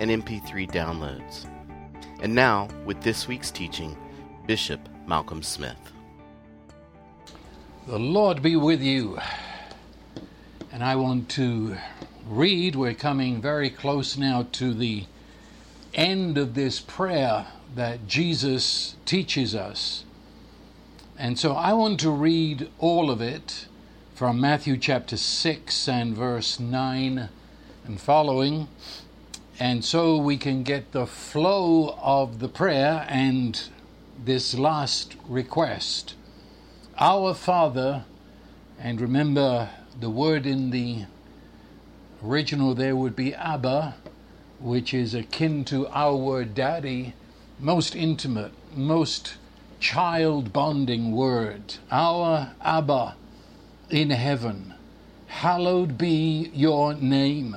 and MP3 downloads. And now, with this week's teaching, Bishop Malcolm Smith. The Lord be with you. And I want to read, we're coming very close now to the end of this prayer that Jesus teaches us. And so I want to read all of it from Matthew chapter 6 and verse 9 and following. And so we can get the flow of the prayer and this last request. Our Father, and remember the word in the original there would be Abba, which is akin to our word daddy, most intimate, most child bonding word. Our Abba in heaven, hallowed be your name.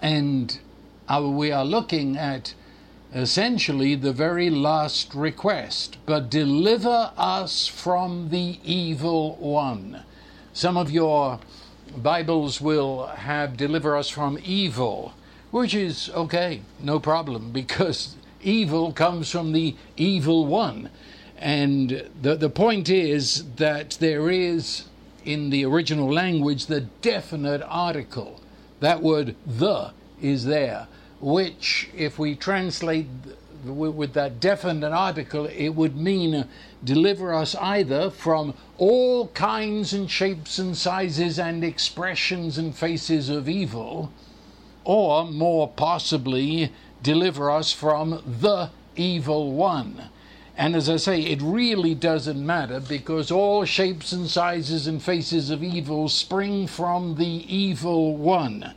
and our, we are looking at essentially the very last request but deliver us from the evil one. Some of your Bibles will have deliver us from evil, which is okay, no problem, because evil comes from the evil one. And the, the point is that there is, in the original language, the definite article. That word the is there, which, if we translate with that definite article, it would mean uh, deliver us either from all kinds and shapes and sizes and expressions and faces of evil, or more possibly, deliver us from the evil one. And as I say, it really doesn't matter because all shapes and sizes and faces of evil spring from the evil one.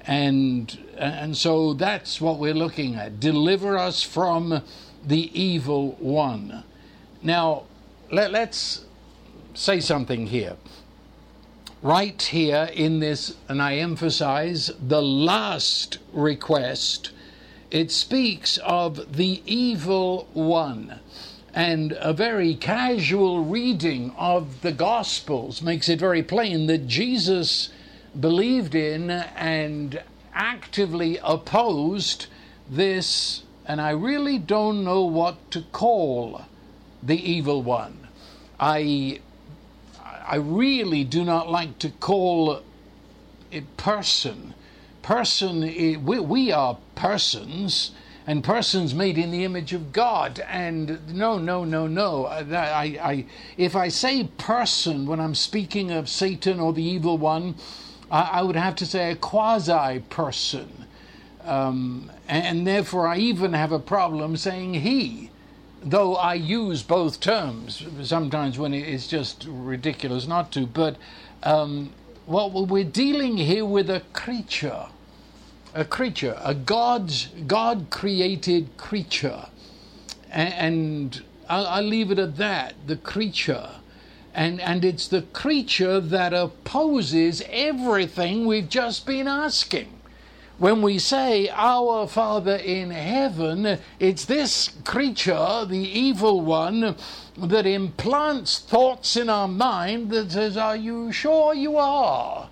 And, and so that's what we're looking at. Deliver us from the evil one. Now, let, let's say something here. Right here in this, and I emphasize the last request, it speaks of the evil one. And a very casual reading of the Gospels makes it very plain that Jesus believed in and actively opposed this, and I really don't know what to call the evil one. I, I really do not like to call it person. Person, we, we are persons and persons made in the image of God. And no, no, no, no. I, I, if I say person when I'm speaking of Satan or the evil one, I, would have to say a quasi person. Um, and therefore, I even have a problem saying he, though I use both terms sometimes when it's just ridiculous not to. But um, well, we're dealing here with a creature, a creature, a God's God created creature, and I'll, I'll leave it at that. The creature and, and it's the creature that opposes everything we've just been asking. When we say, Our Father in heaven, it's this creature, the evil one, that implants thoughts in our mind that says, Are you sure you are?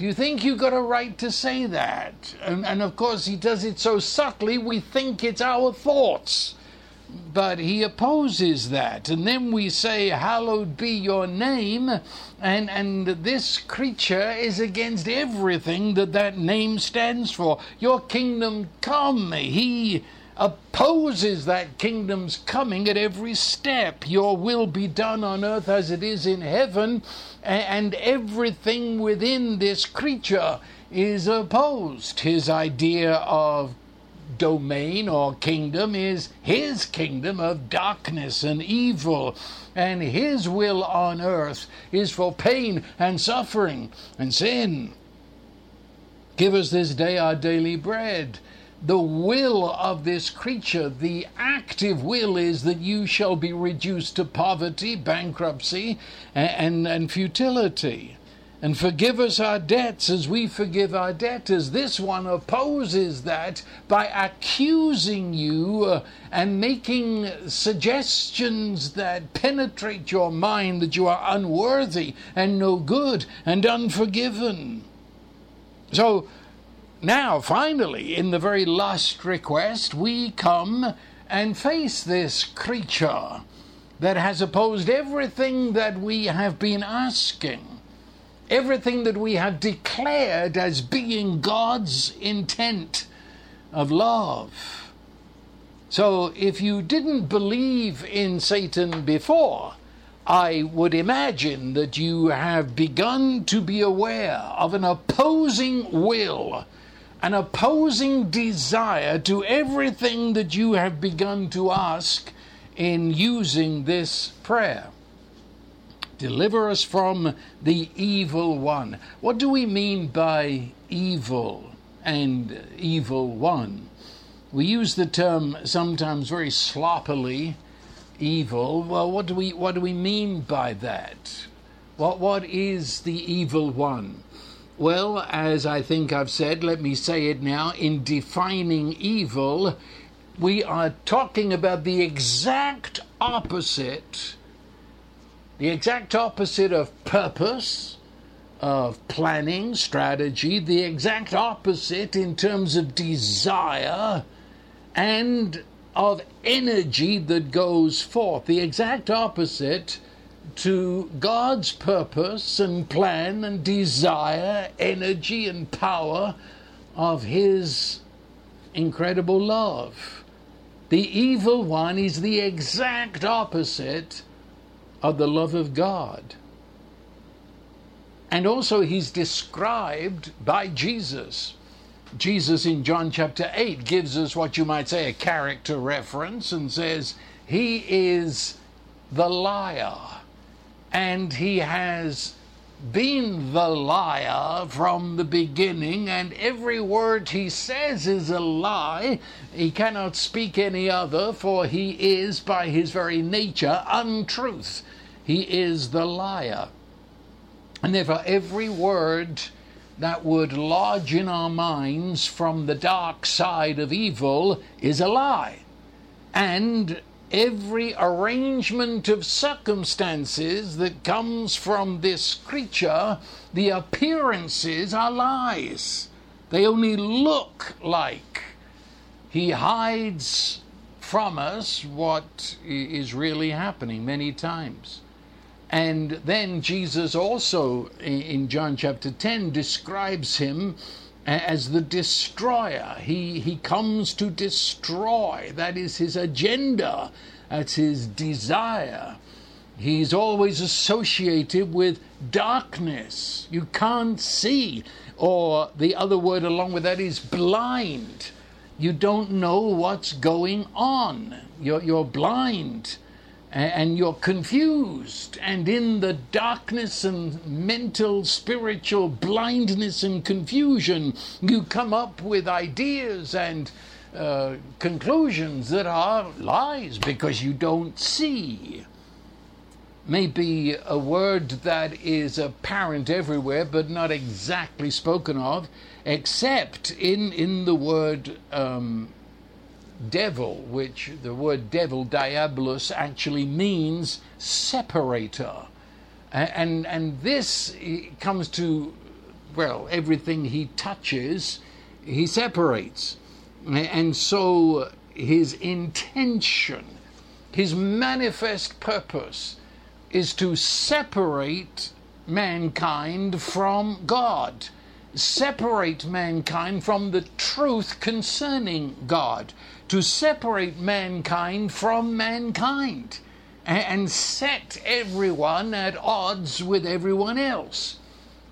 Do you think you got a right to say that? And, and of course, he does it so subtly, we think it's our thoughts but he opposes that. And then we say, Hallowed be your name. And, and this creature is against everything that that name stands for. Your kingdom come. He opposes that kingdom's coming at every step. Your will be done on earth as it is in heaven. And everything within this creature is opposed. His idea of domain or kingdom is his kingdom of darkness and evil. And his will on earth is for pain and suffering and sin. Give us this day our daily bread. The will of this creature, the active will, is that you shall be reduced to poverty, bankruptcy, and, and, and futility and forgive us our debts as we forgive our debtors. This one opposes that by accusing you uh, and making suggestions that penetrate your mind that you are unworthy and no good and unforgiven. So, now, finally, in the very last request, we come and face this creature that has opposed everything that we have been asking everything that we have declared as being God's intent of love. So if you didn't believe in Satan before, I would imagine that you have begun to be aware of an opposing will, an opposing desire to everything that you have begun to ask in using this prayer. Deliver us from the evil one. What do we mean by evil and evil one? We use the term sometimes very sloppily, evil. Well, what do we what do we mean by that? What what is the evil one? Well, as I think I've said, let me say it now. In defining evil, we are talking about the exact opposite the exact opposite of purpose, of planning, strategy, the exact opposite in terms of desire and of energy that goes forth, the exact opposite to God's purpose and plan and desire, energy and power of His incredible love. The evil one is the exact opposite of the love of God. And also, he's described by Jesus. Jesus in John chapter 8 gives us what you might say a character reference and says, He is the liar. And he has been the liar from the beginning, and every word he says is a lie. He cannot speak any other, for he is, by his very nature, untruth. He is the liar. And therefore, every word that would lodge in our minds from the dark side of evil is a lie. And every arrangement of circumstances that comes from this creature, the appearances are lies. They only look like. He hides from us what is really happening many times. And then Jesus also, in John chapter 10, describes him as the destroyer. He, he comes to destroy. That is his agenda, that's his desire. He's always associated with darkness. You can't see. Or the other word along with that is blind. You don't know what's going on. You're, you're blind and you're confused, and in the darkness and mental, spiritual blindness and confusion, you come up with ideas and uh, conclusions that are lies because you don't see. Maybe a word that is apparent everywhere but not exactly spoken of, except in, in the word um, devil, which the word devil, diabolus, actually means separator. And, and this comes to, well, everything he touches, he separates. And so his intention, his manifest purpose is to separate mankind from God, separate mankind from the truth concerning God, to separate mankind from mankind, and set everyone at odds with everyone else.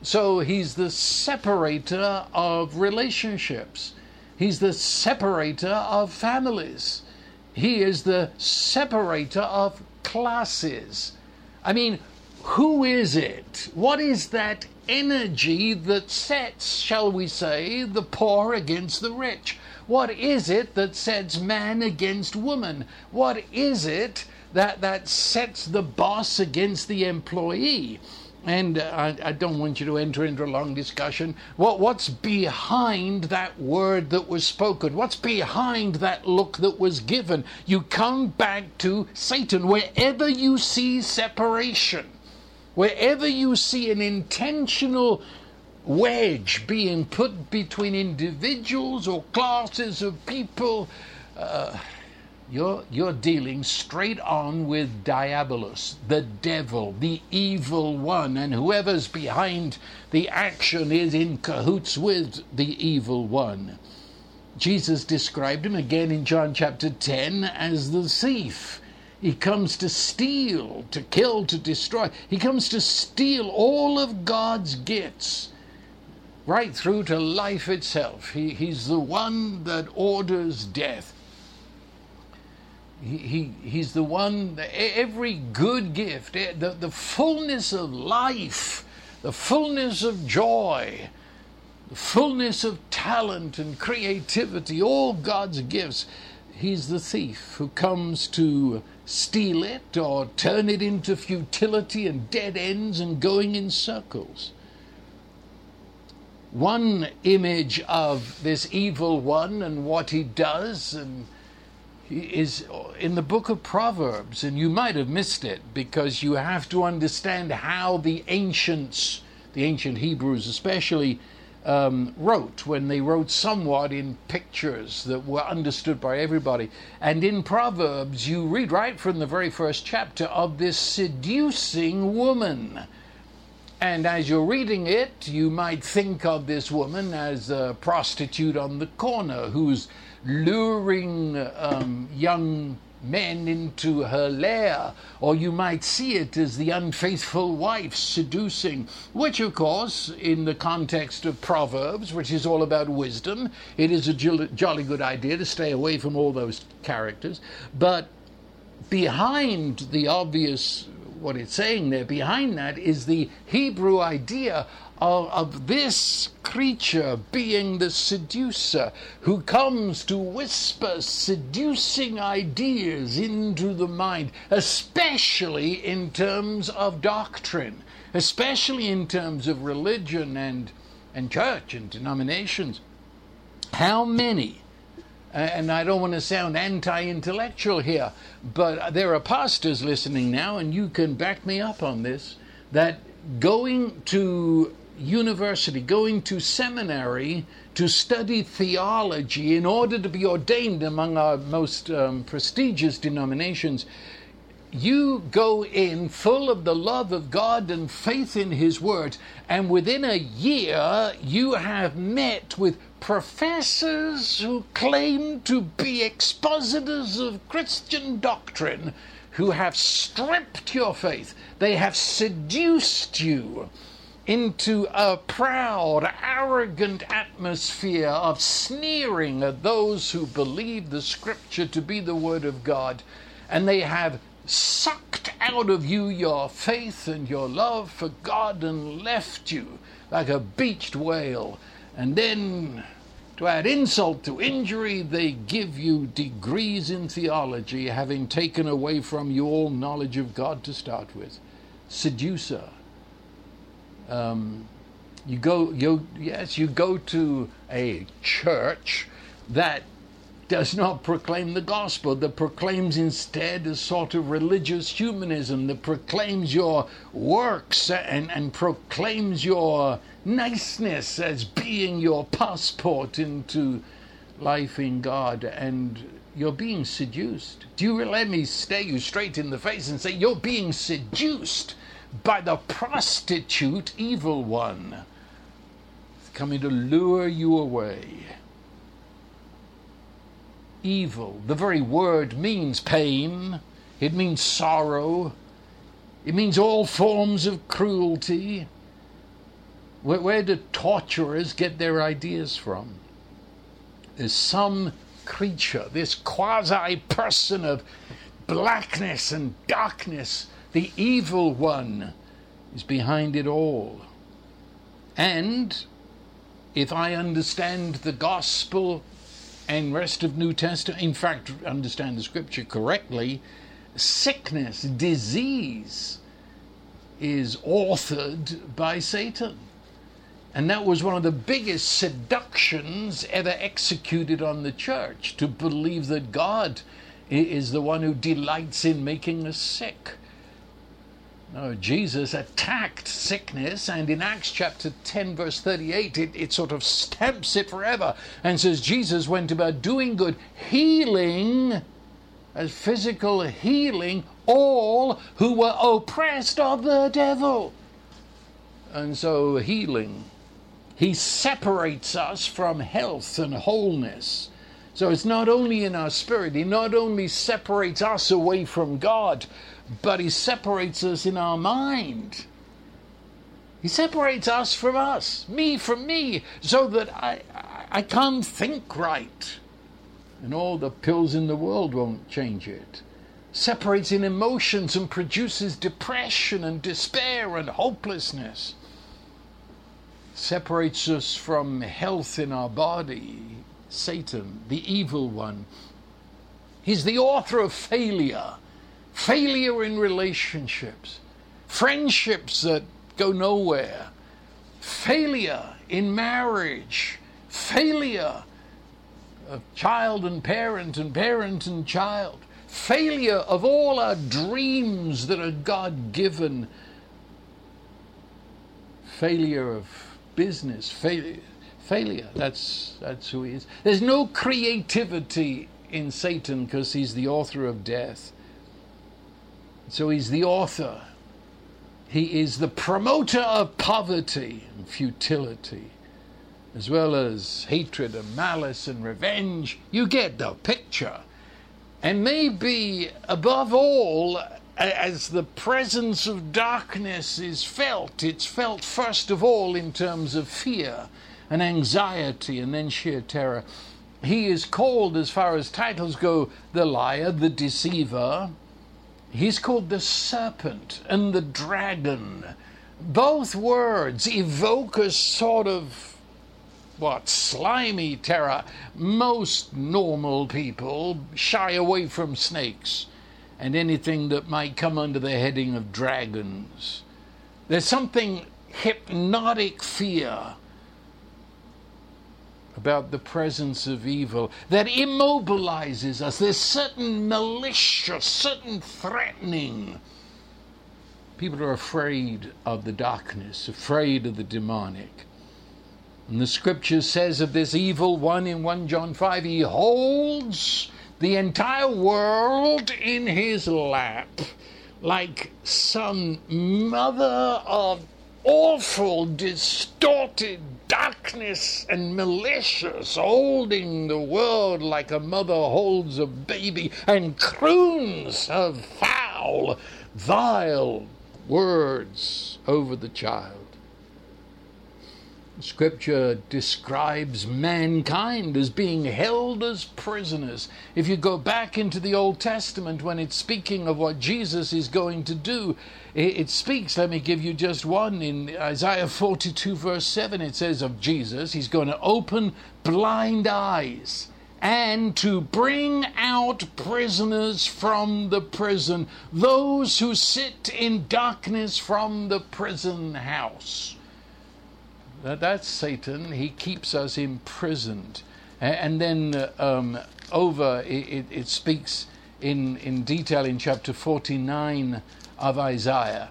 So he's the separator of relationships. He's the separator of families. He is the separator of classes. I mean, who is it? What is that energy that sets, shall we say, the poor against the rich? What is it that sets man against woman? What is it that, that sets the boss against the employee? and uh, I, I, don't want you to enter into a long discussion. What, what's behind that word that was spoken? What's behind that look that was given? You come back to Satan. Wherever you see separation, wherever you see an intentional wedge being put between individuals or classes of people, uh, you're, you're dealing straight on with Diabolus, the devil, the evil one, and whoever's behind the action is in cahoots with the evil one. Jesus described him again in John chapter 10 as the thief. He comes to steal, to kill, to destroy. He comes to steal all of God's gifts, right through to life itself. He, he's the one that orders death. He, he, he's the one, every good gift, the, the fullness of life, the fullness of joy, the fullness of talent and creativity, all God's gifts. He's the thief who comes to steal it or turn it into futility and dead ends and going in circles. One image of this evil one and what he does and is in the book of Proverbs, and you might have missed it because you have to understand how the ancients, the ancient Hebrews especially, um, wrote when they wrote somewhat in pictures that were understood by everybody. And in Proverbs, you read right from the very first chapter of this seducing woman. And as you're reading it, you might think of this woman as a prostitute on the corner who's luring um, young men into her lair, or you might see it as the unfaithful wife seducing, which, of course, in the context of Proverbs, which is all about wisdom, it is a jolly good idea to stay away from all those characters. But behind the obvious, what it's saying there, behind that is the Hebrew idea of, of this creature being the seducer who comes to whisper seducing ideas into the mind, especially in terms of doctrine, especially in terms of religion and, and church and denominations. How many? and I don't want to sound anti intellectual here, but there are pastors listening now, and you can back me up on this, that going to university, going to seminary to study theology in order to be ordained among our most um, prestigious denominations, you go in full of the love of God and faith in His Word, and within a year you have met with professors who claim to be expositors of Christian doctrine who have stripped your faith, they have seduced you into a proud, arrogant atmosphere of sneering at those who believe the scripture to be the word of God, and they have sucked out of you your faith and your love for God and left you like a beached whale. And then, to add insult to injury, they give you degrees in theology, having taken away from you all knowledge of God to start with. Seducer um, you go, you yes, you go to a church that does not proclaim the gospel, that proclaims instead a sort of religious humanism, that proclaims your works and, and proclaims your niceness as being your passport into life in God. And you're being seduced. Do you let me stare you straight in the face and say, You're being seduced by the prostitute evil one? Coming to lure you away. Evil, the very word means pain, it means sorrow, it means all forms of cruelty. Where, where do torturers get their ideas from? There's some creature, this quasi person of blackness and darkness, the evil one, is behind it all. And if I understand the gospel and rest of New Testament, in fact, understand the scripture correctly, sickness, disease is authored by Satan. And that was one of the biggest seductions ever executed on the church to believe that God is the one who delights in making us sick. No, Jesus attacked sickness, and in Acts chapter 10, verse 38, it, it sort of stamps it forever and says Jesus went about doing good, healing, as physical healing, all who were oppressed of the devil. And so, healing he separates us from health and wholeness. So it's not only in our spirit, He not only separates us away from God, but He separates us in our mind. He separates us from us, me from me, so that I, I can't think right. And all the pills in the world won't change it. Separates in emotions and produces depression and despair and hopelessness separates us from health in our body, Satan, the evil one. He's the author of failure, failure in relationships, friendships that go nowhere, failure in marriage, failure of child and parent and parent and child, failure of all our dreams that are God given, failure of business, failure. Failure. That's that's who he is. There's no creativity in Satan because he's the author of death. So he's the author. He is the promoter of poverty and futility, as well as hatred and malice and revenge. You get the picture. And maybe above all, as the presence of darkness is felt, it's felt first of all in terms of fear and anxiety and then sheer terror. He is called, as far as titles go, the liar, the deceiver. He's called the serpent and the dragon. Both words evoke a sort of what slimy terror. Most normal people shy away from snakes and anything that might come under the heading of dragons. There's something hypnotic fear about the presence of evil that immobilizes us. There's certain malicious, certain threatening. People are afraid of the darkness, afraid of the demonic. And the scripture says of this evil one in 1 John 5, he holds the entire world in his lap like some mother of awful, distorted darkness and malicious, holding the world like a mother holds a baby and croons her foul, vile words over the child. Scripture describes mankind as being held as prisoners. If you go back into the Old Testament when it's speaking of what Jesus is going to do, it, speaks, let me give you just one. In Isaiah 42, verse 7, it says of Jesus, He's going to open blind eyes and to bring out prisoners from the prison, those who sit in darkness from the prison house. That, that's Satan. He keeps us imprisoned. And then uh, um, over, it, it, speaks in, in detail in chapter 49 of Isaiah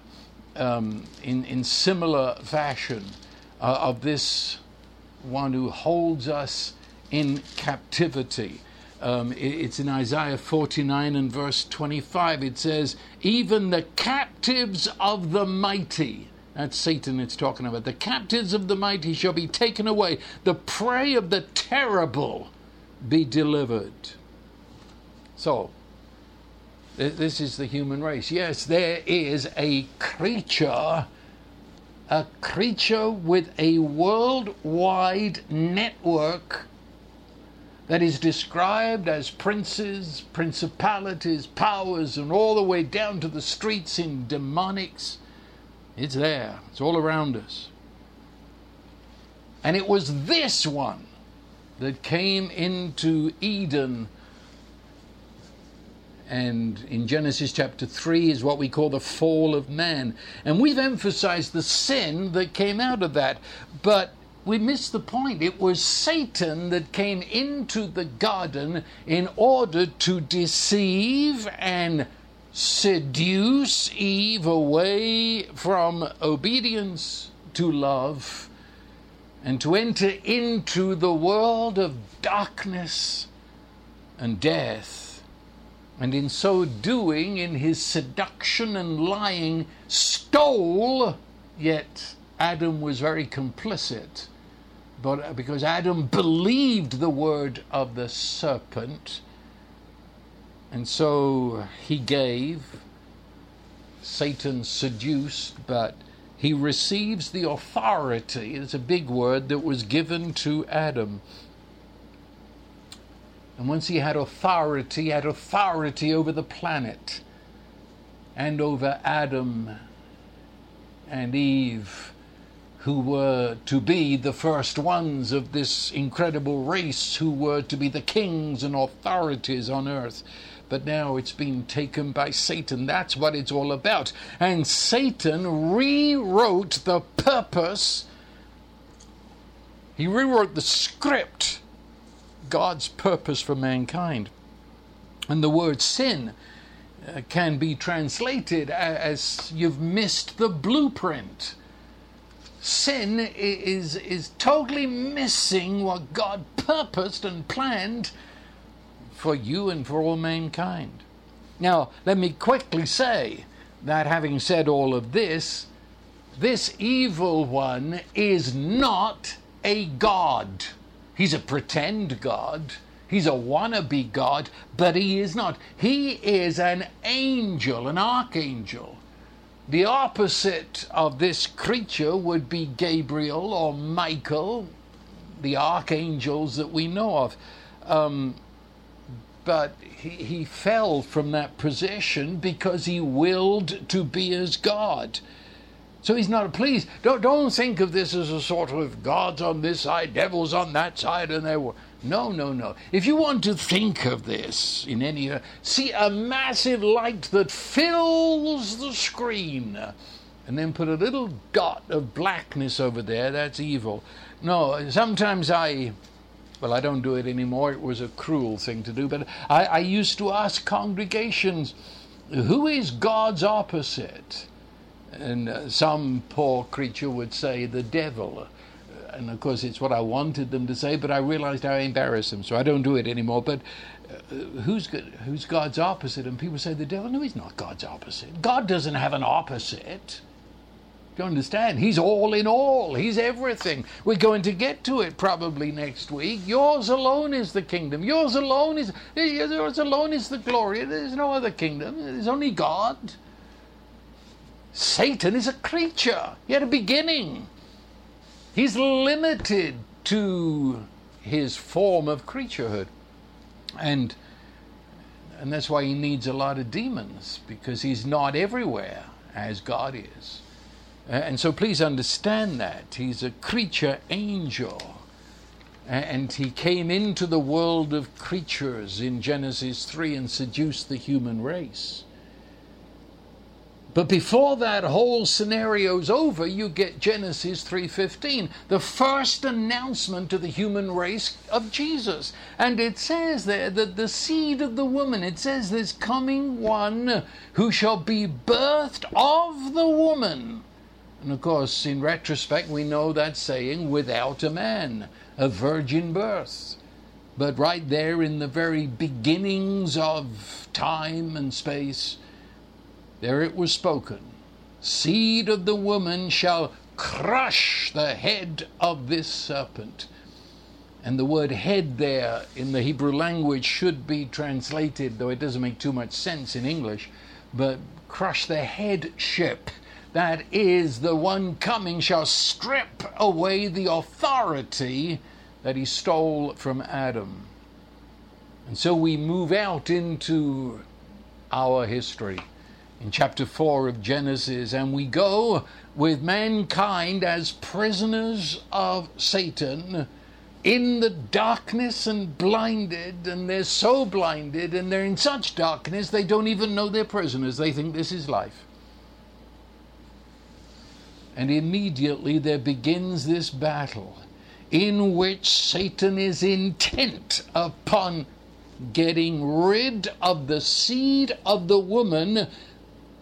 um, in, in similar fashion uh, of this one who holds us in captivity. Um, it's in Isaiah 49 and verse 25. It says, Even the captives of the mighty, that's Satan it's talking about, the captives of the mighty shall be taken away, the prey of the terrible be delivered. So, this is the human race. Yes, there is a creature, a creature with a worldwide network that is described as princes, principalities, powers, and all the way down to the streets in demonics. It's there, it's all around us. And it was this one that came into Eden. And in Genesis chapter 3 is what we call the fall of man. And we've emphasized the sin that came out of that. But we miss the point. It was Satan that came into the garden in order to deceive and seduce Eve away from obedience to love and to enter into the world of darkness and death. And in so doing, in his seduction and lying, stole, yet Adam was very complicit but uh, because Adam believed the word of the serpent, and so he gave, Satan seduced, but he receives the authority, it's a big word, that was given to Adam. And once he had authority, he had authority over the planet and over Adam and Eve who were to be the first ones of this incredible race, who were to be the kings and authorities on earth. But now it's been taken by Satan. That's what it's all about. And Satan rewrote the purpose, he rewrote the script, God's purpose for mankind. And the word sin uh, can be translated as you've missed the blueprint sin is, is totally missing what God purposed and planned for you and for all mankind. Now, let me quickly say that having said all of this, this evil one is not a God. He's a pretend God. He's a wannabe God, but he is not. He is an angel, an archangel. The opposite of this creature would be Gabriel or Michael, the archangels that we know of. Um, but he, he fell from that position because he willed to be as God. So he's not pleased. Don't, don't think of this as a sort of God's on this side, devil's on that side, and they were. No, no, no. If you want to think of this in any, uh, see a massive light that fills the screen, and then put a little dot of blackness over there, that's evil. No, sometimes I, well, I don't do it anymore. It was a cruel thing to do, but I, I used to ask congregations, who is God's opposite? And uh, some poor creature would say, the devil and of course it's what I wanted them to say, but I realized I embarrassed them, so I don't do it anymore. But uh, who's who's God's opposite? And people say the devil. No, he's not God's opposite. God doesn't have an opposite. You understand? He's all in all. He's everything. We're going to get to it probably next week. Yours alone is the kingdom. Yours alone is yours alone is the glory. There's no other kingdom. There's only God. Satan is a creature. He had a beginning. He's limited to his form of creaturehood. And and that's why he needs a lot of demons because he's not everywhere as God is. And so please understand that. He's a creature angel. And he came into the world of creatures in Genesis 3 and seduced the human race. But before that whole scenario's over, you get Genesis 3:15, the first announcement to the human race of Jesus. And it says there that the seed of the woman, it says there's coming one who shall be birthed of the woman. And of course, in retrospect, we know that saying without a man, a virgin birth. but right there in the very beginnings of time and space, there it was spoken Seed of the woman shall crush the head of this serpent. And the word head there in the Hebrew language should be translated, though it doesn't make too much sense in English, but crush the headship. That is, the one coming shall strip away the authority that he stole from Adam. And so we move out into our history in chapter 4 of Genesis, and we go with mankind as prisoners of Satan in the darkness and blinded, and they're so blinded and they're in such darkness they don't even know they're prisoners. They think this is life. And immediately there begins this battle in which Satan is intent upon getting rid of the seed of the woman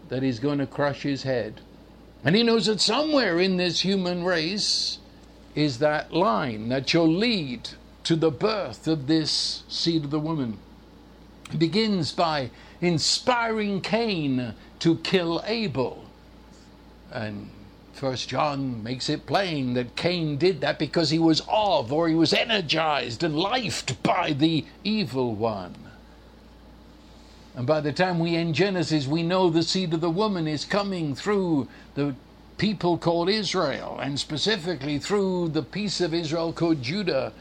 that is going to crush his head. And he knows that somewhere in this human race is that line that shall lead to the birth of this seed of the woman. It begins by inspiring Cain to kill Abel. And First John makes it plain that Cain did that because he was of or he was energized and lifed by the evil one. And by the time we end Genesis, we know the seed of the woman is coming through the people called Israel, and specifically through the piece of Israel called Judah,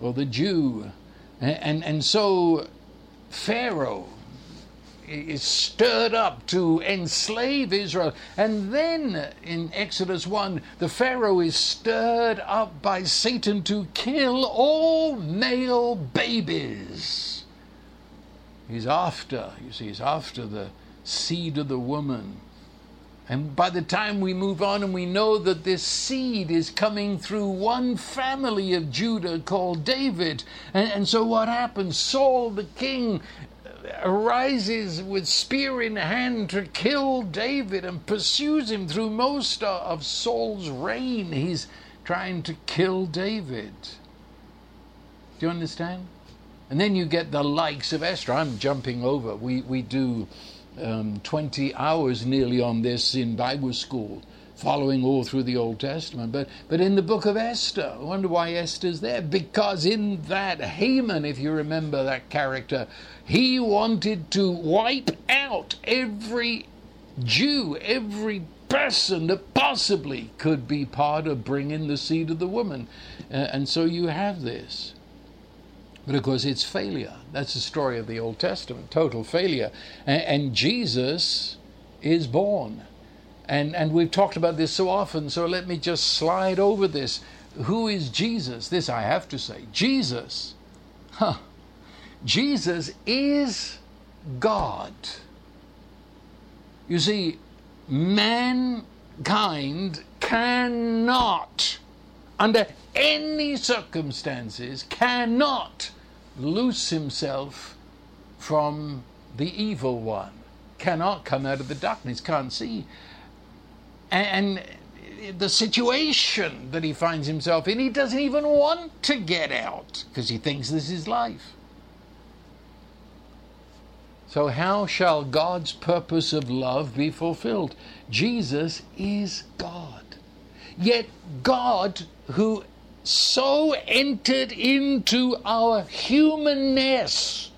or the Jew. And, and, and so Pharaoh is stirred up to enslave Israel. And then in Exodus 1, the Pharaoh is stirred up by Satan to kill all male babies. He's after, you see, he's after the seed of the woman. And by the time we move on and we know that this seed is coming through one family of Judah called David. And, and so what happens? Saul the king arises with spear in hand to kill David and pursues him through most of Saul's reign. He's trying to kill David. Do you understand? And then you get the likes of Esther. I'm jumping over. We, we do um, 20 hours nearly on this in Bible school, following all through the Old Testament. But, but in the book of Esther, I wonder why Esther's there. Because in that, Haman, if you remember that character, he wanted to wipe out every Jew, every person that possibly could be part of bringing the seed of the woman. Uh, and so you have this. But of course, it's failure. That's the story of the Old Testament total failure. And, and Jesus is born. And, and we've talked about this so often, so let me just slide over this. Who is Jesus? This I have to say. Jesus, huh? Jesus is God. You see, mankind cannot, under any circumstances, cannot loose himself from the evil one, cannot come out of the darkness, can't see. And, the situation that he finds himself in, he doesn't even want to get out because he thinks this is life. So, how shall God's purpose of love be fulfilled? Jesus is God. Yet, God, who so entered into our humanness.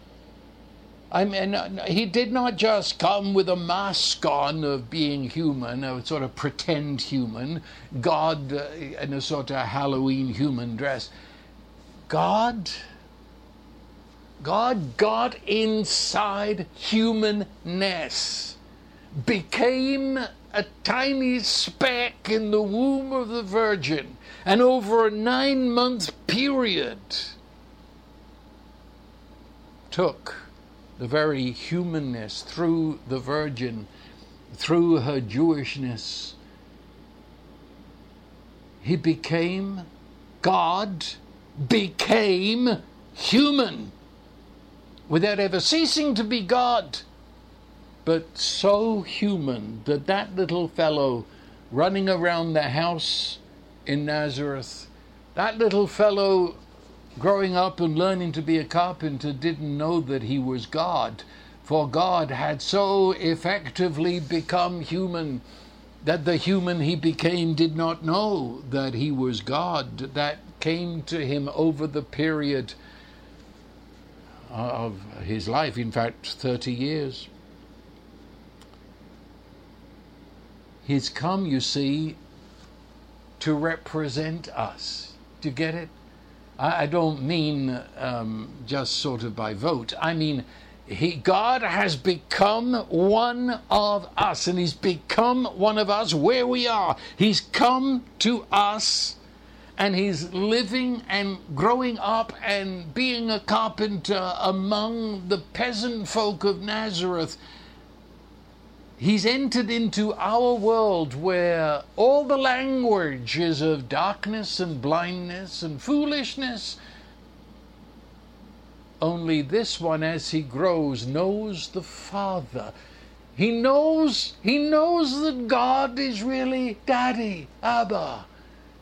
I mean, he did not just come with a mask on of being human, a sort of pretend human, God uh, in a sort of Halloween human dress. God, God got inside humanness, became a tiny speck in the womb of the Virgin and over a nine month period took the very humanness through the Virgin, through her Jewishness. He became, God became human without ever ceasing to be God, but so human that that little fellow running around the house in Nazareth, that little fellow growing up and learning to be a carpenter, didn't know that he was God, for God had so effectively become human that the human he became did not know that he was God. That came to him over the period of his life, in fact, 30 years. He's come, you see, to represent us. Do you get it? I, don't mean um, just sort of by vote. I mean, he, God has become one of us, and He's become one of us where we are. He's come to us, and He's living and growing up and being a carpenter among the peasant folk of Nazareth He's entered into our world where all the language is of darkness and blindness and foolishness. Only this one, as he grows, knows the Father. He knows, he knows that God is really Daddy, Abba,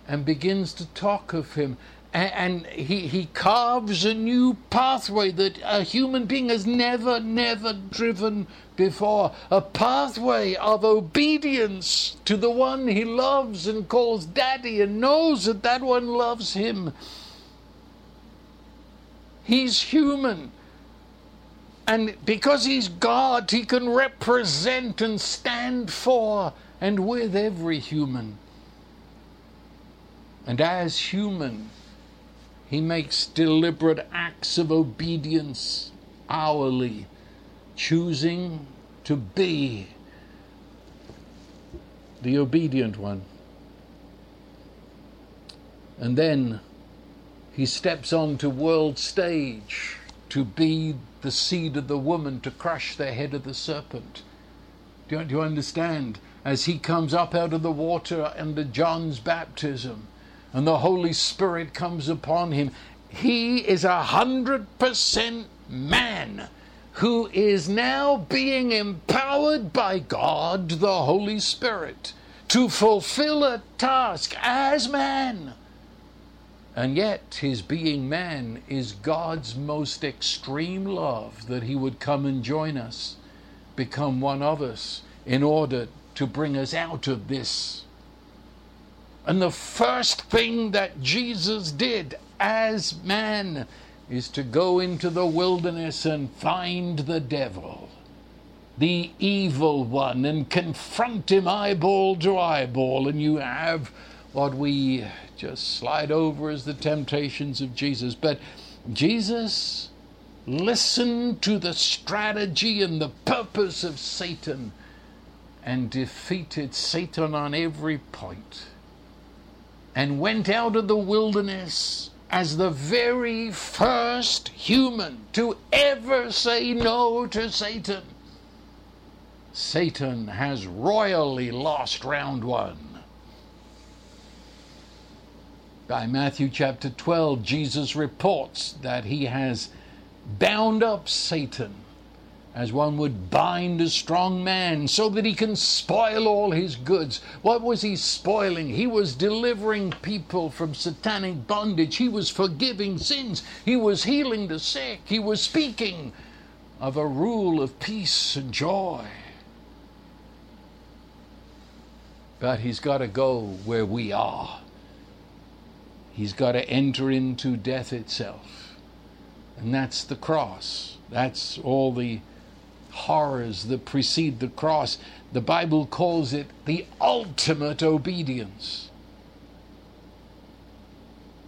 and begins to talk of him and he, he carves a new pathway that a human being has never, never driven before. A pathway of obedience to the one he loves and calls daddy and knows that that one loves him. He's human. And because he's God, he can represent and stand for and with every human. And as human, he makes deliberate acts of obedience hourly, choosing to be the obedient one. And then he steps onto world stage to be the seed of the woman to crush the head of the serpent. Do you, do you understand? As he comes up out of the water under John's baptism, and the Holy Spirit comes upon him, he is a hundred percent man who is now being empowered by God, the Holy Spirit, to fulfill a task as man. And yet, his being man is God's most extreme love that he would come and join us, become one of us, in order to bring us out of this and the first thing that Jesus did as man is to go into the wilderness and find the devil, the evil one, and confront him eyeball to eyeball. And you have what we just slide over as the temptations of Jesus. But Jesus listened to the strategy and the purpose of Satan and defeated Satan on every point and went out of the wilderness as the very first human to ever say no to Satan. Satan has royally lost round one. By Matthew chapter 12, Jesus reports that he has bound up Satan as one would bind a strong man so that he can spoil all his goods. What was he spoiling? He was delivering people from satanic bondage. He was forgiving sins. He was healing the sick. He was speaking of a rule of peace and joy. But he's got to go where we are. He's got to enter into death itself. And that's the cross. That's all the horrors that precede the cross. The Bible calls it the ultimate obedience.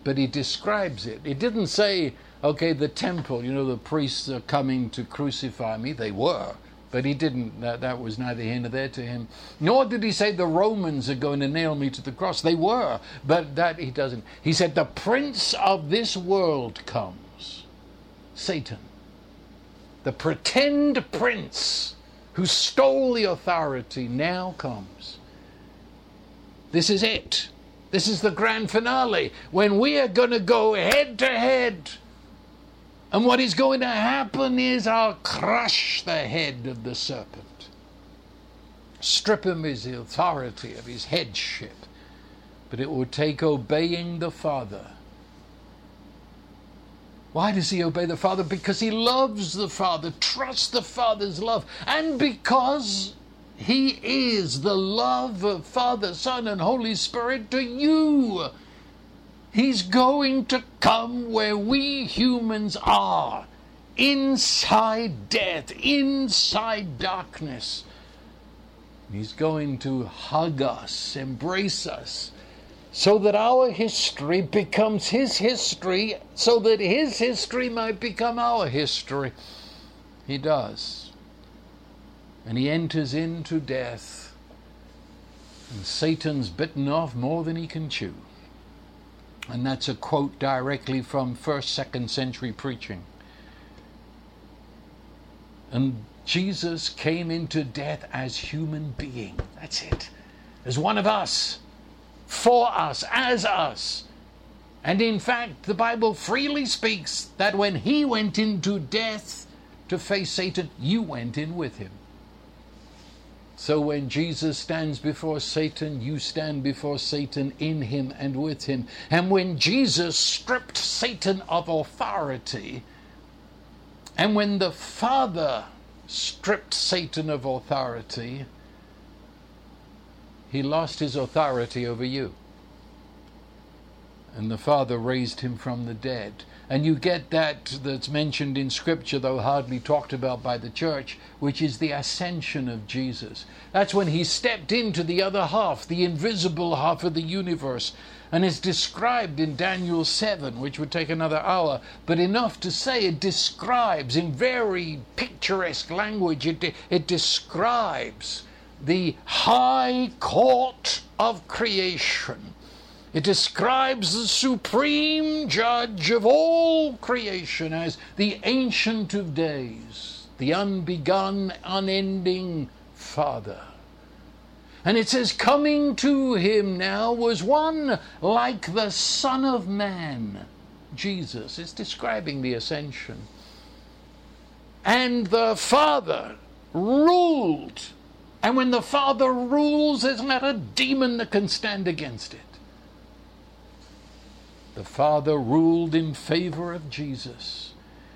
But he describes it. It didn't say, okay, the temple, you know, the priests are coming to crucify me. They were. But he didn't, that, that was neither here nor there to him. Nor did he say the Romans are going to nail me to the cross. They were, but that he doesn't. He said, the prince of this world comes, Satan the pretend prince who stole the authority now comes. This is it. This is the grand finale when we are going to go head to head. And what is going to happen is I'll crush the head of the serpent, strip him of his authority, of his headship. But it will take obeying the Father Why does he obey the Father? Because he loves the Father, trusts the Father's love, and because he is the love of Father, Son, and Holy Spirit to you. He's going to come where we humans are inside death, inside darkness. He's going to hug us, embrace us, so that our history becomes His history, so that His history might become our history. He does. And He enters into death, and Satan's bitten off more than he can chew. And that's a quote directly from first, second century preaching. And Jesus came into death as human being. That's it. As one of us, for us, as us. And in fact, the Bible freely speaks that when he went into death to face Satan, you went in with him. So when Jesus stands before Satan, you stand before Satan in him and with him. And when Jesus stripped Satan of authority, and when the Father stripped Satan of authority, he lost his authority over you. And the Father raised him from the dead. And you get that that's mentioned in Scripture, though hardly talked about by the church, which is the ascension of Jesus. That's when he stepped into the other half, the invisible half of the universe, and is described in Daniel 7, which would take another hour, but enough to say it describes in very picturesque language, it, it describes the high court of creation it describes the supreme judge of all creation as the Ancient of Days, the unbegun, unending Father. And it says, Coming to him now was one like the Son of Man, Jesus. It's describing the ascension. And the Father ruled. And when the Father rules, there's not a demon that can stand against it. The Father ruled in favor of Jesus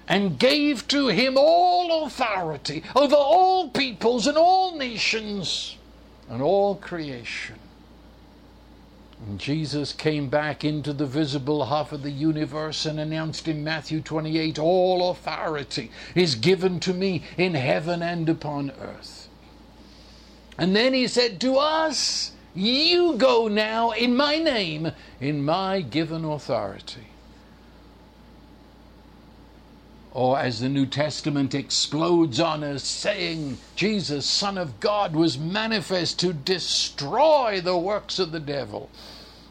and gave to him all authority over all peoples and all nations and all creation. And Jesus came back into the visible half of the universe and announced in Matthew 28 All authority is given to me in heaven and upon earth. And then he said to us, you go now in my name, in my given authority. Or as the New Testament explodes on us, saying, Jesus, Son of God, was manifest to destroy the works of the devil.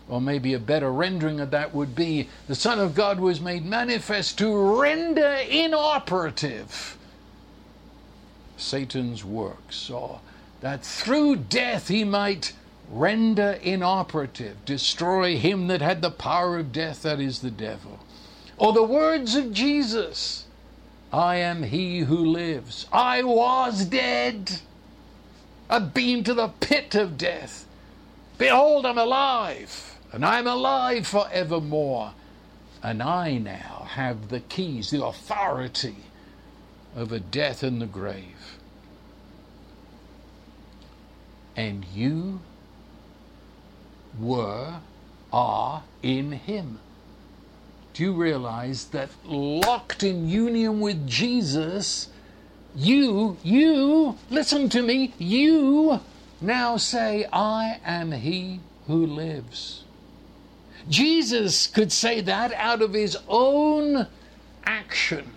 Or maybe a better rendering of that would be, the Son of God was made manifest to render inoperative Satan's works, or that through death he might render inoperative, destroy him that had the power of death, that is the devil. Or the words of Jesus I am he who lives. I was dead. I've been to the pit of death. Behold, I'm alive, and I'm alive forevermore. And I now have the keys, the authority over death and the grave. And you were, are in Him. Do you realize that locked in union with Jesus, you, you, listen to me, you now say, I am He who lives. Jesus could say that out of His own action.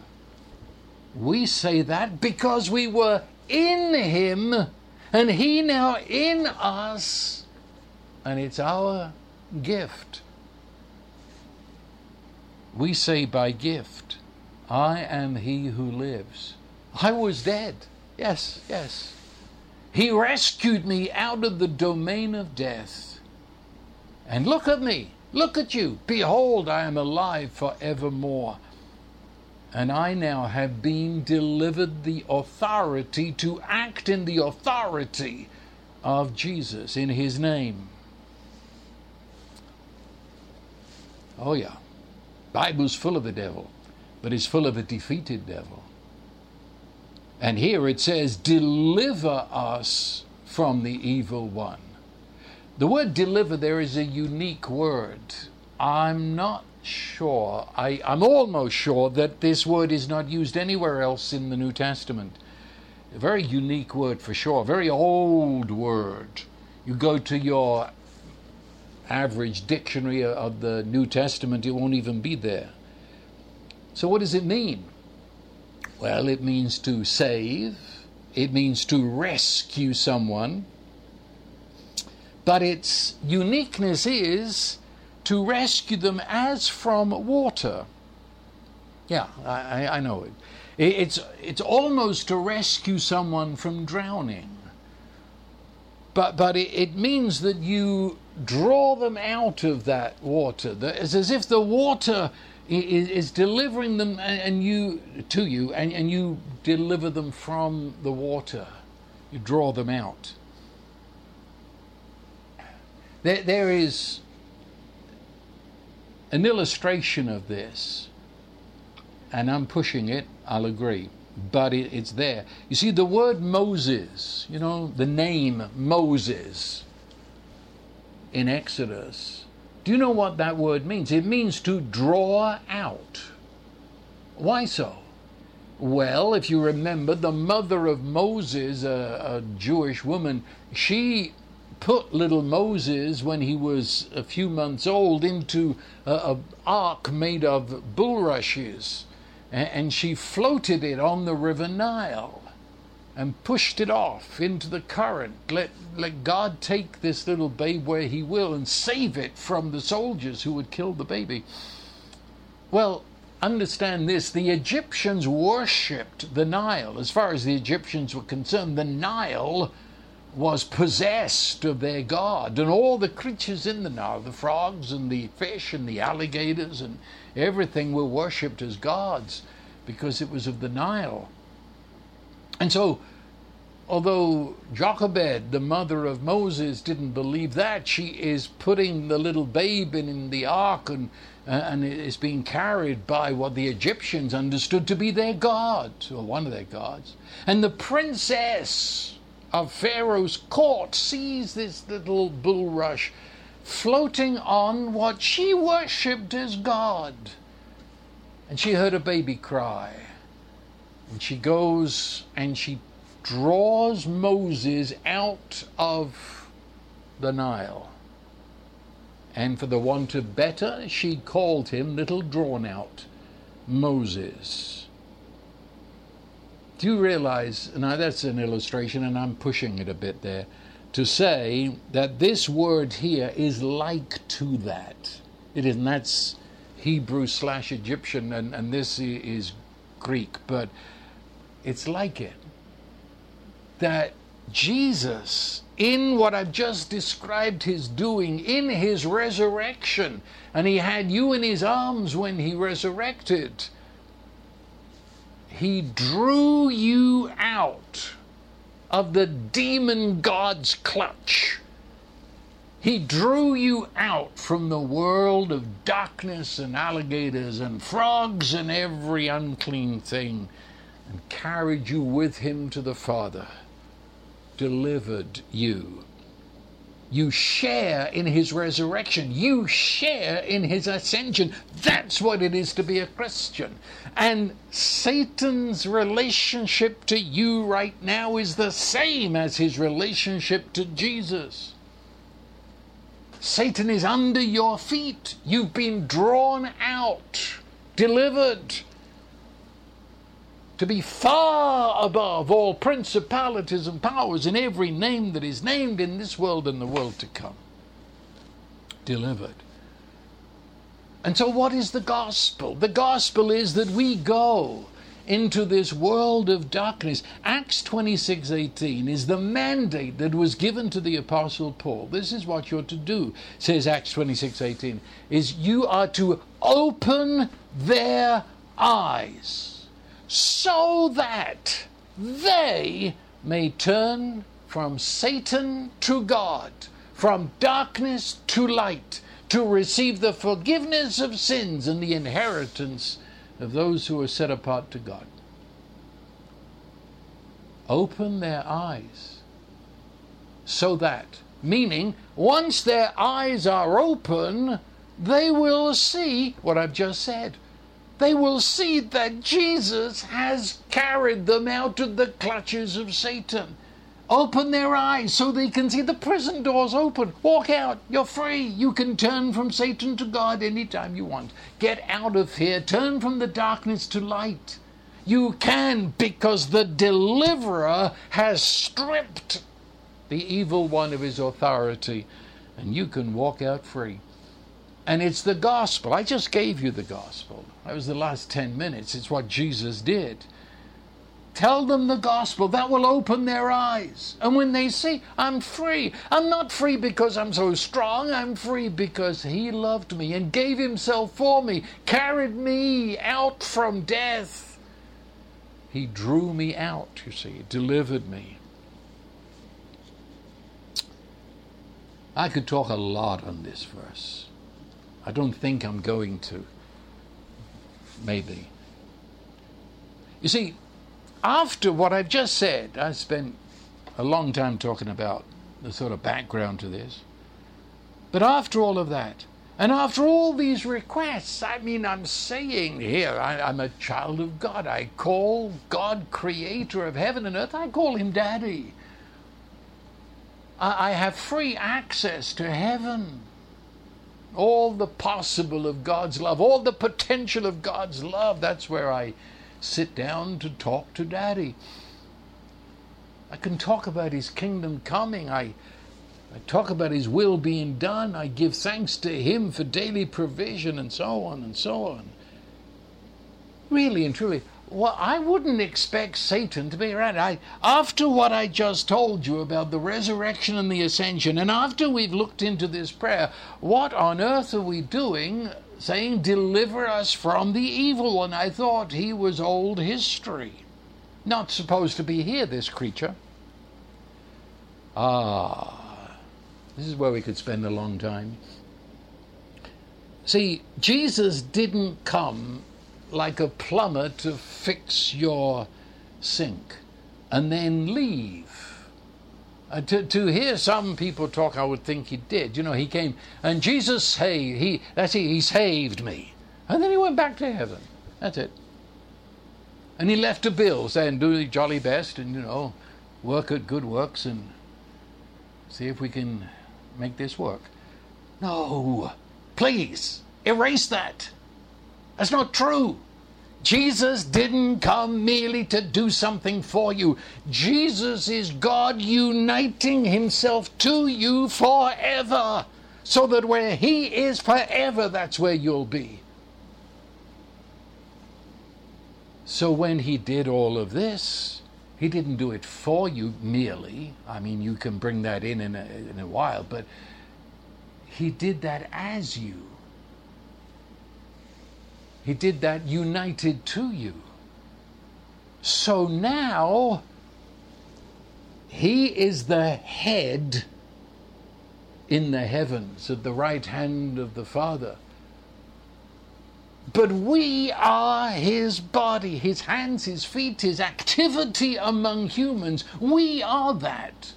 We say that because we were in Him and He now in us and it's our gift. We say by gift, I am he who lives. I was dead. Yes, yes. He rescued me out of the domain of death. And look at me. Look at you. Behold, I am alive forevermore. And I now have been delivered the authority to act in the authority of Jesus in his name. Oh yeah. Bible's full of the devil. but it's full of a defeated devil. And here it says, Deliver us from the evil one. The word deliver there is a unique word. I'm not sure, I, I'm almost sure that this word is not used anywhere else in the New Testament. A very unique word for sure, very old word. You go to your average dictionary of the New Testament, it won't even be there. So, what does it mean? Well, it means to save, it means to rescue someone, but its uniqueness is to rescue them as from water. Yeah, I, I know it. It's, it's almost to rescue someone from drowning. But, but it, it means that you draw them out of that water. It's as if the water is, is delivering them and you to you, and, and you deliver them from the water. You draw them out. There, there is an illustration of this, and I'm pushing it, I'll agree, but it, it's there. You see, the word Moses, you know, the name Moses in Exodus, do you know what that word means? It means to draw out. Why so? Well, if you remember, the mother of Moses, a, a Jewish woman, she put little Moses when he was a few months old into a, ark made of bulrushes, and, and she floated it on the river Nile and pushed it off into the current. Let, let God take this little babe where He will and save it from the soldiers who would kill the baby. Well, understand this the Egyptians worshipped the Nile. As far as the Egyptians were concerned, the Nile was possessed of their God, and all the creatures in the Nile, the frogs and the fish and the alligators and everything were worshipped as gods because it was of the Nile. And so, although Jochebed, the mother of Moses, didn't believe that, she is putting the little babe in, the ark and, uh, and is being carried by what the Egyptians understood to be their god, or one of their gods. And the princess of Pharaoh's court sees this little bulrush floating on what she worshipped as God. And she heard a baby cry. And she goes and she draws Moses out of the Nile. And for the want of better, she called him little drawn out Moses. Do you realize, now that's an illustration and I'm pushing it a bit there, to say that this word here is like to that. It is, and that's Hebrew slash Egyptian, and, and this is Greek, but it's like it. That Jesus, in what I've just described his doing, in his resurrection, and he had you in his arms when he resurrected, he drew you out of the demon God's clutch. He drew you out from the world of darkness and alligators and frogs and every unclean thing and carried you with him to the Father, delivered you. You share in his resurrection. You share in his ascension. That's what it is to be a Christian. And Satan's relationship to you right now is the same as his relationship to Jesus. Satan is under your feet. You've been drawn out, delivered to be far above all principalities and powers in every name that is named in this world and the world to come. Delivered. And so, what is the gospel? The gospel is that we go into this world of darkness. Acts 26:18 is the mandate that was given to the apostle Paul. This is what you're to do, says Acts 26:18, is you are to open their eyes so that they may turn from Satan to God, from darkness to light, to receive the forgiveness of sins and the inheritance of those who are set apart to God. Open their eyes so that, meaning, once their eyes are open, they will see what I've just said. They will see that Jesus has carried them out of the clutches of Satan. Open their eyes so they can see the prison doors open. Walk out. You're free. You can turn from Satan to God anytime you want. Get out of here. Turn from the darkness to light. You can because the deliverer has stripped the evil one of his authority, and you can walk out free. And it's the gospel. I just gave you the gospel. That was the last 10 minutes. It's what Jesus did. Tell them the gospel. That will open their eyes. And when they see, I'm free. I'm not free because I'm so strong. I'm free because He loved me and gave Himself for me, carried me out from death. He drew me out, you see, delivered me. I could talk a lot on this verse. I don't think I'm going to. Maybe. You see, after what I've just said, I spent a long time talking about the sort of background to this. But after all of that, and after all these requests, I mean, I'm saying here, I, am a child of God. I call God creator of heaven and earth, I call him daddy. I have free access to heaven. All the possible of God's love, all the potential of God's love. That's where I sit down to talk to Daddy. I can talk about His kingdom coming. I, I talk about His will being done. I give thanks to Him for daily provision and so on and so on. Really and truly, well, I wouldn't expect Satan to be around. I, after what I just told you about the resurrection and the ascension, and after we've looked into this prayer, what on earth are we doing saying, Deliver us from the evil one? I thought he was old history. Not supposed to be here, this creature. Ah, this is where we could spend a long time. See, Jesus didn't come like a plumber to fix your sink and then leave. Uh, to, to hear some people talk, I would think he did. You know, he came and Jesus saved. He that's it. He saved me, and then he went back to heaven. That's it. And he left a bill saying, "Do the jolly best, and you know, work at good works, and see if we can make this work." No, please erase that. That's not true. Jesus didn't come merely to do something for you. Jesus is God uniting himself to you forever. So that where he is forever, that's where you'll be. So when he did all of this, he didn't do it for you merely. I mean, you can bring that in in a, in a while, but he did that as you. He did that united to you. So now he is the head in the heavens at the right hand of the Father. But we are his body, his hands, his feet, his activity among humans. We are that.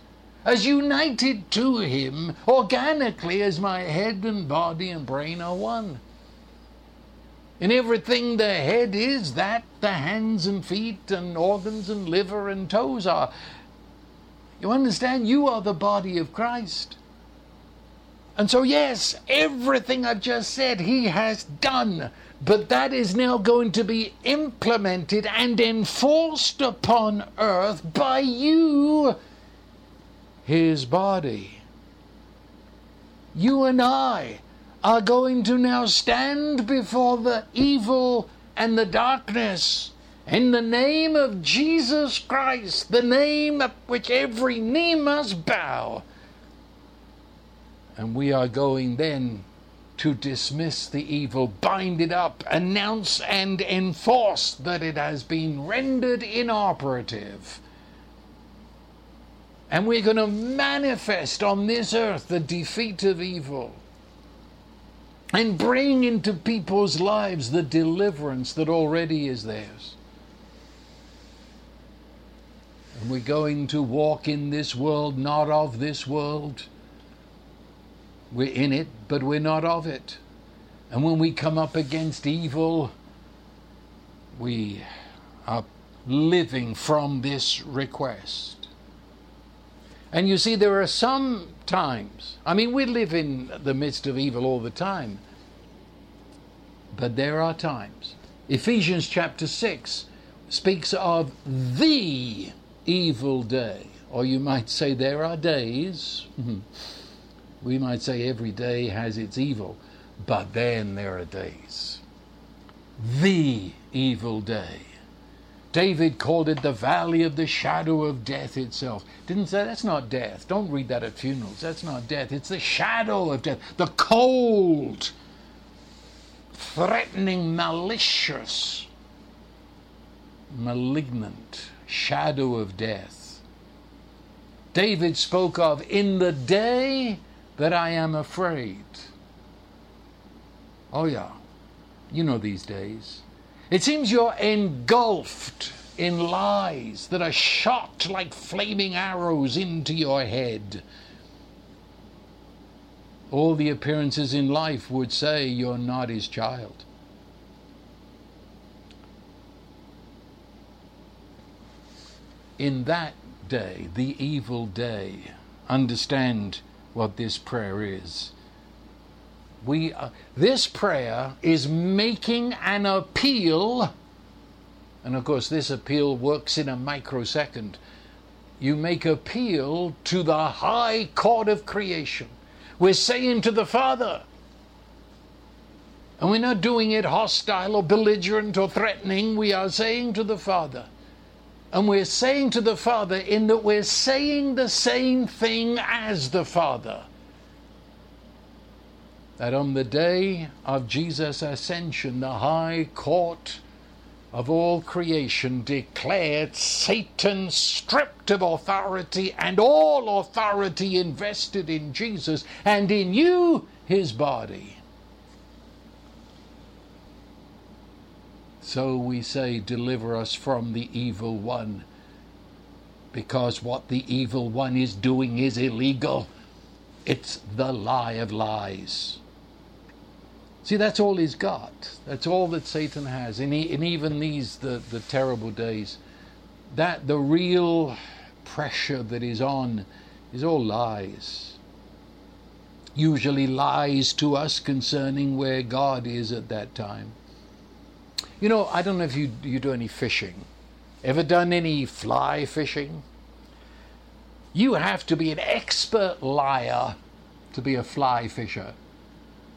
As united to him organically as my head and body and brain are one. In everything the head is, that the hands and feet and organs and liver and toes are. You understand? You are the body of Christ. And so, yes, everything I've just said, He has done. But that is now going to be implemented and enforced upon earth by you, His body. You and I are going to now stand before the evil and the darkness in the name of Jesus Christ, the name at which every knee must bow. And we are going then to dismiss the evil, bind it up, announce and enforce that it has been rendered inoperative. And we're going to manifest on this earth the defeat of evil and bring into people's lives the deliverance that already is theirs. And we're going to walk in this world, not of this world. We're in it, but we're not of it. And when we come up against evil, we are living from this request. And you see, there are some times, I mean, we live in the midst of evil all the time, but there are times. Ephesians chapter 6 speaks of the evil day, or you might say there are days. we might say every day has its evil, but then there are days. The evil day. David called it the valley of the shadow of death itself. Didn't say that's not death. Don't read that at funerals. That's not death. It's the shadow of death. The cold, threatening, malicious, malignant shadow of death. David spoke of in the day that I am afraid. Oh, yeah. You know these days. It seems you're engulfed in lies that are shot like flaming arrows into your head. All the appearances in life would say you're not his child. In that day, the evil day, understand what this prayer is we uh, this prayer is making an appeal and of course this appeal works in a microsecond. You make appeal to the high court of creation. We're saying to the father and we're not doing it hostile or belligerent or threatening. We are saying to the father and we're saying to the father in that we're saying the same thing as the father that on the day of Jesus' ascension, the high court of all creation declared Satan stripped of authority and all authority invested in Jesus and in you, his body. So we say, Deliver us from the evil one, because what the evil one is doing is illegal. It's the lie of lies. See, that's all he's got. That's all that Satan has. And, he, and even these, the, the terrible days, that the real pressure that is on is all lies. Usually lies to us concerning where God is at that time. You know, I don't know if you, you do any fishing. Ever done any fly fishing? You have to be an expert liar to be a fly fisher.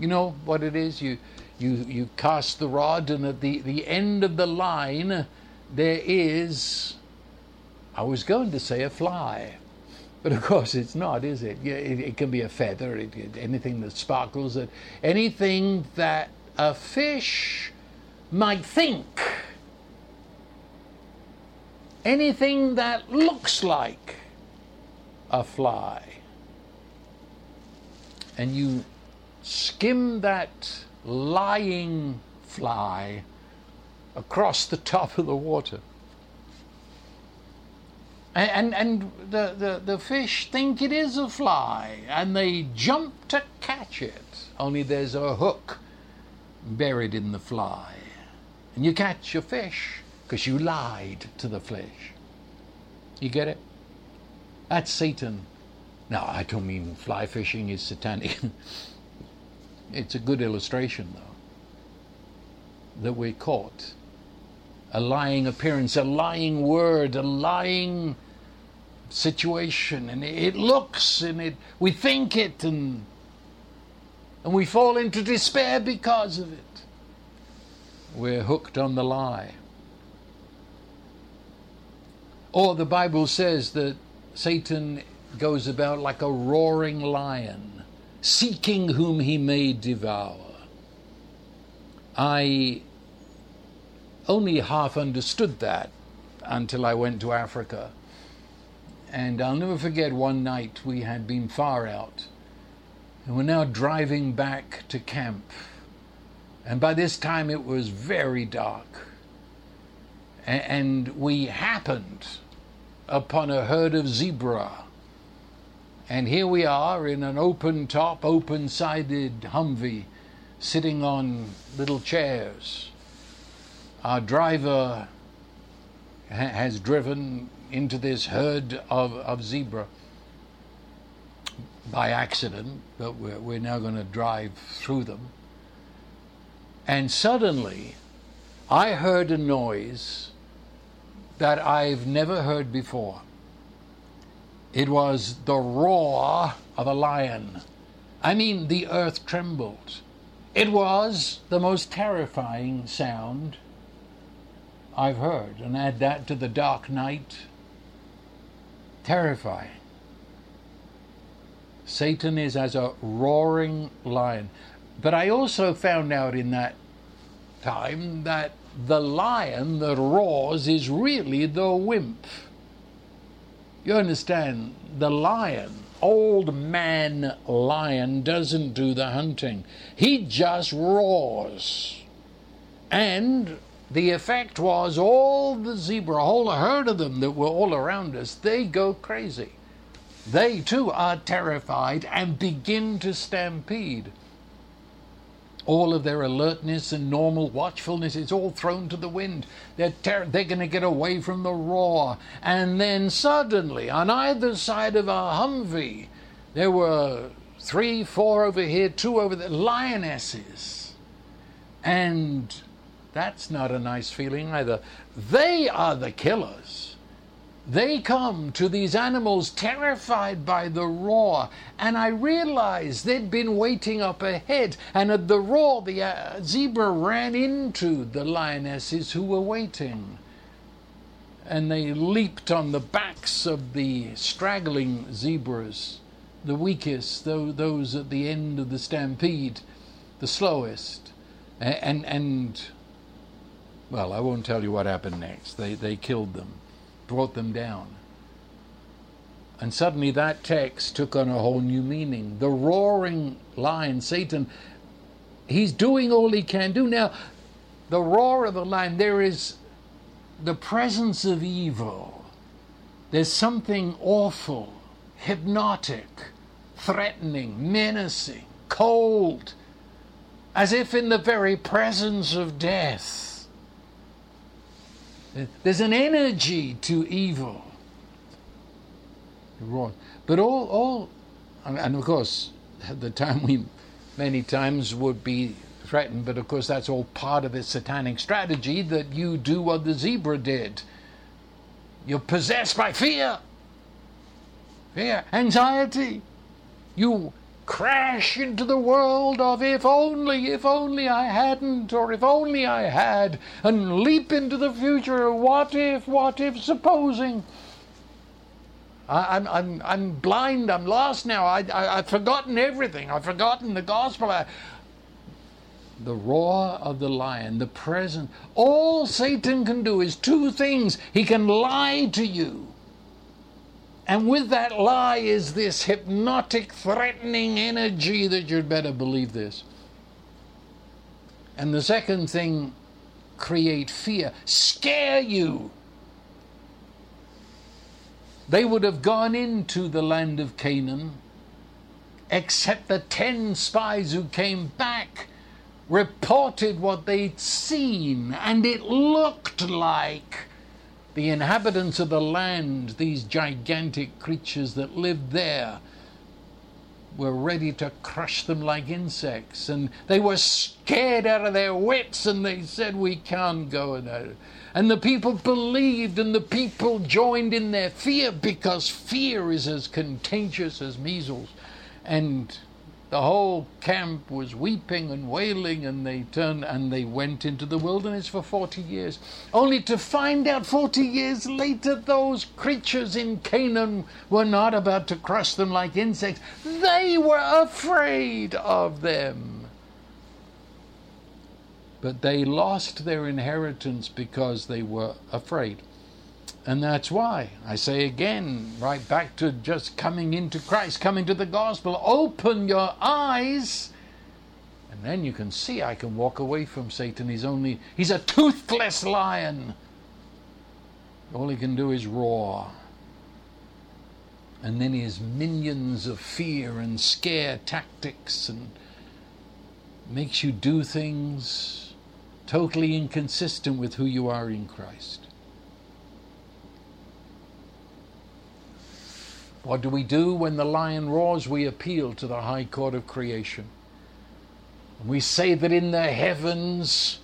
You know what it is? You, you, you cast the rod, and at the, the end of the line, there is, I was going to say a fly. But of course, it's not, is it? It, it can be a feather, it, it, anything that sparkles, it, anything that a fish might think, anything that looks like a fly. And you skim that lying fly across the top of the water. And, and, and the, the, the fish think it is a fly and they jump to catch it. Only there's a hook buried in the fly. And you catch your fish because you lied to the fish. You get it? That's Satan. Now, I don't mean fly fishing is satanic. It's a good illustration, though, that we're caught. A lying appearance, a lying word, a lying situation, and it looks and it we think it and and we fall into despair because of it. We're hooked on the lie. Or the Bible says that Satan goes about like a roaring lion seeking whom he may devour. I only half understood that until I went to Africa. And I'll never forget one night we had been far out. And we're now driving back to camp. And by this time it was very dark. And we happened upon a herd of zebra. And here we are in an open top, open sided Humvee, sitting on little chairs. Our driver ha- has driven into this herd of, of zebra by accident, but we're, we're now going to drive through them. And suddenly, I heard a noise that I've never heard before. It was the roar of a lion. I mean, the earth trembled. It was the most terrifying sound I've heard. And add that to the dark night. Terrifying. Satan is as a roaring lion. But I also found out in that time that the lion that roars is really the wimp. You understand? The lion, old man lion, doesn't do the hunting, he just roars. And the effect was all the zebra, whole herd of them that were all around us, they go crazy. They too are terrified and begin to stampede all of their alertness and normal watchfulness is all thrown to the wind. They're, ter- they're going to get away from the roar. And then suddenly, on either side of a Humvee, there were three, four over here, two over there, lionesses. And that's not a nice feeling either. They are the killers. They come to these animals terrified by the roar, and I realized they'd been waiting up ahead, and at the roar, the uh, zebra ran into the lionesses who were waiting. And they leaped on the backs of the straggling zebras, the weakest, though those at the end of the stampede, the slowest. And, and, well, I won't tell you what happened next. They, they killed them brought them down. And suddenly that text took on a whole new meaning. The roaring lion, Satan, he's doing all he can do. Now, the roar of the lion, there is the presence of evil. There's something awful, hypnotic, threatening, menacing, cold, as if in the very presence of death. There's an energy to evil. But all, all, and of course, at the time we many times would be threatened, but of course that's all part of the satanic strategy that you do what the zebra did. You're possessed by fear, fear, anxiety. You crash into the world of if only, if only I hadn't, or if only I had, and leap into the future. What if, what if, supposing. I, am I'm, I'm, blind, I'm lost now. I, I, I've forgotten everything. I've forgotten the gospel. I, the roar of the lion, the present. All Satan can do is two things. He can lie to you and with that lie is this hypnotic, threatening energy that you'd better believe this. And the second thing, create fear, scare you. They would have gone into the land of Canaan, except the ten spies who came back reported what they'd seen, and it looked like the inhabitants of the land, these gigantic creatures that lived there, were ready to crush them like insects. And they were scared out of their wits and they said, We can't go. And the people believed and the people joined in their fear because fear is as contagious as measles. And the whole camp was weeping and wailing, and they turned and they went into the wilderness for 40 years, only to find out 40 years later those creatures in Canaan were not about to crush them like insects. They were afraid of them. But they lost their inheritance because they were afraid. And that's why I say again, right back to just coming into Christ, coming to the gospel. Open your eyes, and then you can see I can walk away from Satan. He's only, he's a toothless lion. All he can do is roar. And then his minions of fear and scare tactics and makes you do things totally inconsistent with who you are in Christ. What do we do when the lion roars? We appeal to the high court of creation. We say that in the heavens,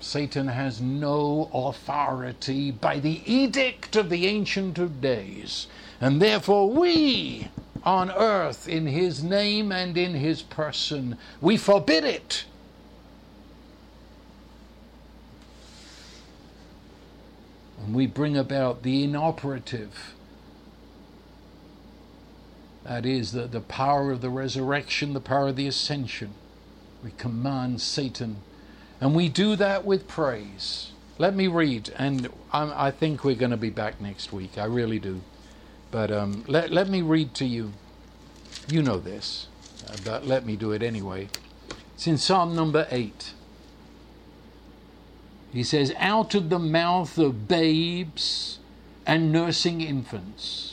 Satan has no authority by the edict of the Ancient of Days. And therefore, we on earth, in his name and in his person, we forbid it. And we bring about the inoperative that is the, the power of the resurrection, the power of the ascension. We command Satan. And we do that with praise. Let me read, and I, I think we're going to be back next week. I really do. But um, let, let me read to you. You know this, uh, but let me do it anyway. It's in Psalm number 8. He says, Out of the mouth of babes and nursing infants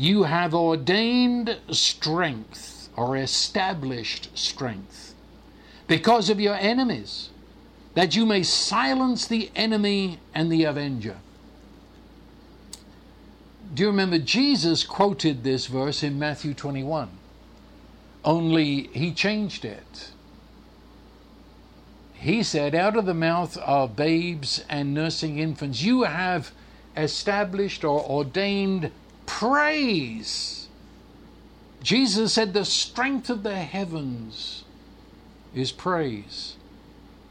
you have ordained strength or established strength because of your enemies, that you may silence the enemy and the avenger. Do you remember Jesus quoted this verse in Matthew 21? Only he changed it. He said, Out of the mouth of babes and nursing infants, you have established or ordained praise. Jesus said, The strength of the heavens is praise.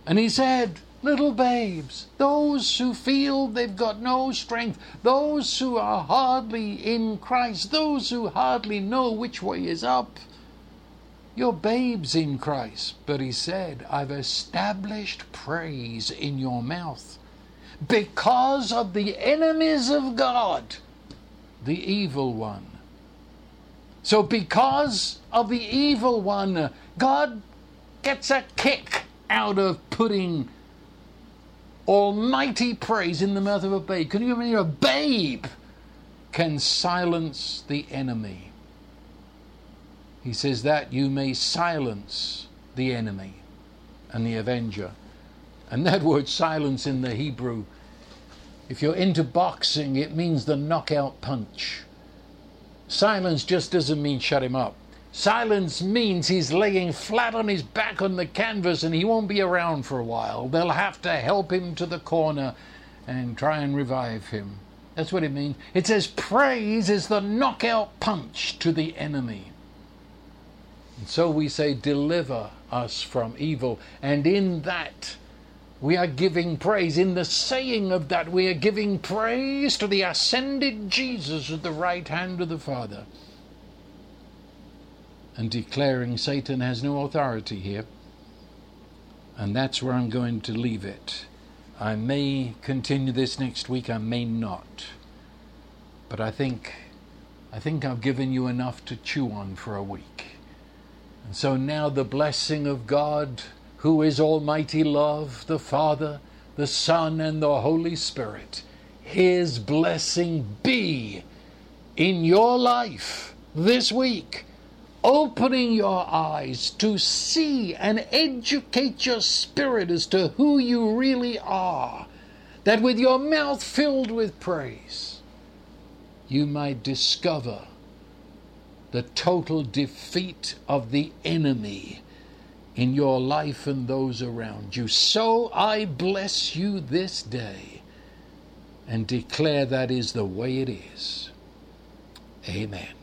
And he said, Little babes, those who feel they've got no strength, those who are hardly in Christ, those who hardly know which way is up, you're babes in Christ. But he said, I've established praise in your mouth because of the enemies of God the evil one. So, because of the evil one, God gets a kick out of putting almighty praise in the mouth of a babe. Can you imagine a babe can silence the enemy? He says that you may silence the enemy and the avenger. And that word silence in the Hebrew if you're into boxing, it means the knockout punch. Silence just doesn't mean shut him up. Silence means he's laying flat on his back on the canvas and he won't be around for a while. They'll have to help him to the corner and try and revive him. That's what it means. It says praise is the knockout punch to the enemy. And so we say, deliver us from evil. And in that, we are giving praise. In the saying of that, we are giving praise to the ascended Jesus at the right hand of the Father. And declaring Satan has no authority here. And that's where I'm going to leave it. I may continue this next week, I may not. But I think I think I've given you enough to chew on for a week. And so now the blessing of God who is Almighty Love, the Father, the Son, and the Holy Spirit, His blessing be in your life this week, opening your eyes to see and educate your spirit as to who you really are, that with your mouth filled with praise, you might discover the total defeat of the enemy in your life and those around you. So I bless you this day and declare that is the way it is. Amen.